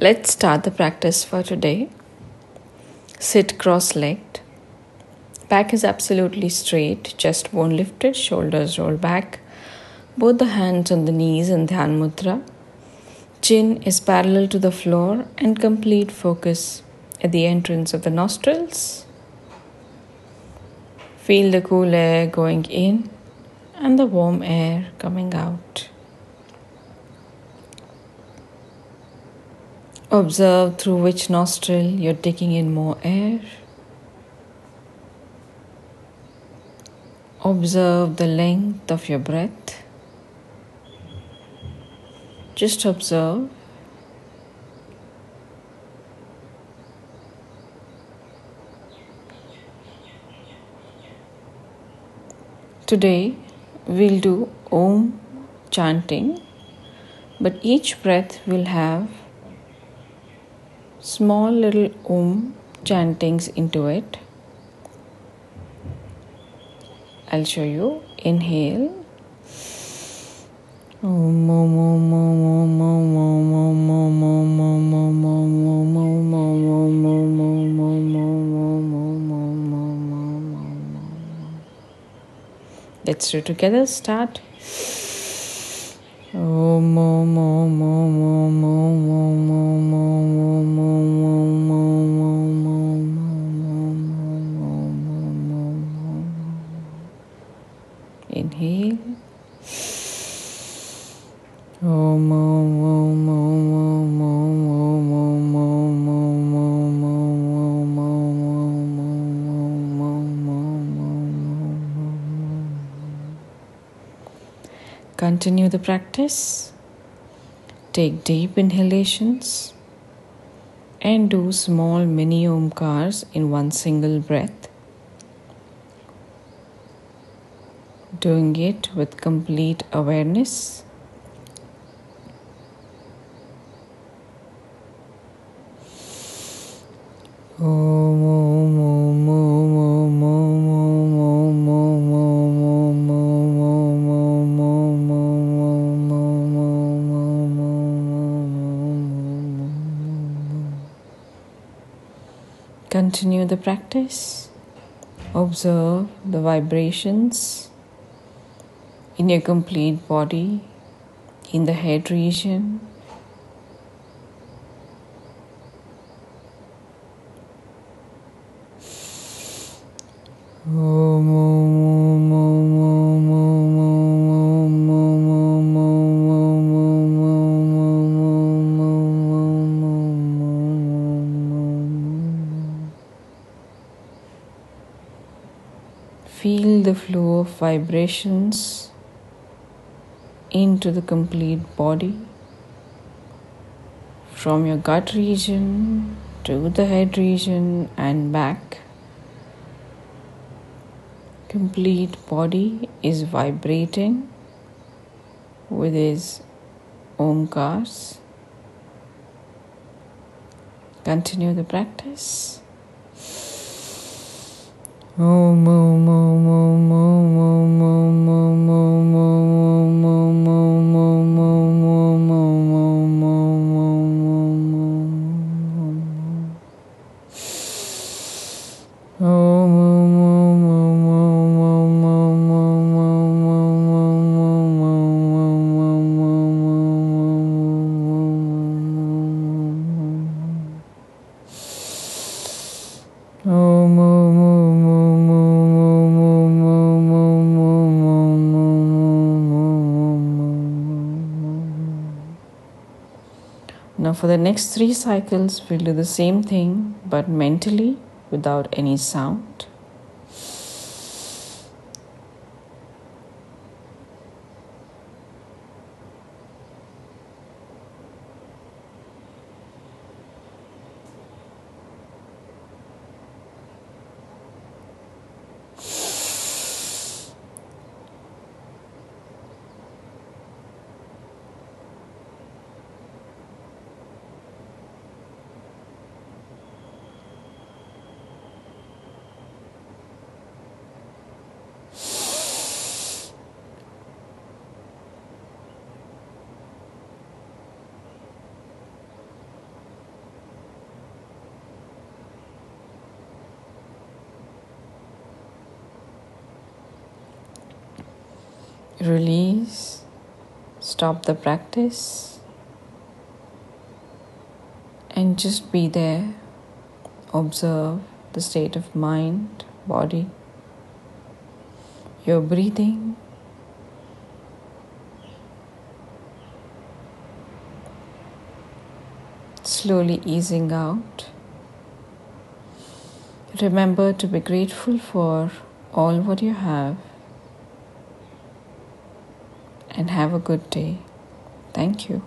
Let's start the practice for today. Sit cross legged. Back is absolutely straight, chest bone lifted, shoulders roll back. Both the hands on the knees in Dhyan Mudra. Chin is parallel to the floor and complete focus at the entrance of the nostrils. Feel the cool air going in and the warm air coming out. Observe through which nostril you're taking in more air. Observe the length of your breath. Just observe. Today we'll do Om chanting, but each breath will have small little Om chantings into it. I'll show you. Inhale. Om Om Om Om Om Om Om Om Om Om Om Om Om Om Om Om Om Let's do together. Start. Om Om Om Om Inhale. Om Om Om Om Om Om Om Om Om Om Om Om Om Om Om Om Om Continue the practice. Take deep inhalations and do small mini omkars in one single breath. Doing it with complete awareness. Continue the practice. Observe the vibrations in your complete body, in the head region. Om, om, om, om, om, om. feel the flow of vibrations into the complete body from your gut region to the head region and back complete body is vibrating with his omkars. Continue the practice. Om Om Om Now, for the next three cycles, we'll do the same thing but mentally without any sound. Release, stop the practice, and just be there. Observe the state of mind, body, your breathing. Slowly easing out. Remember to be grateful for all what you have and have a good day. Thank you.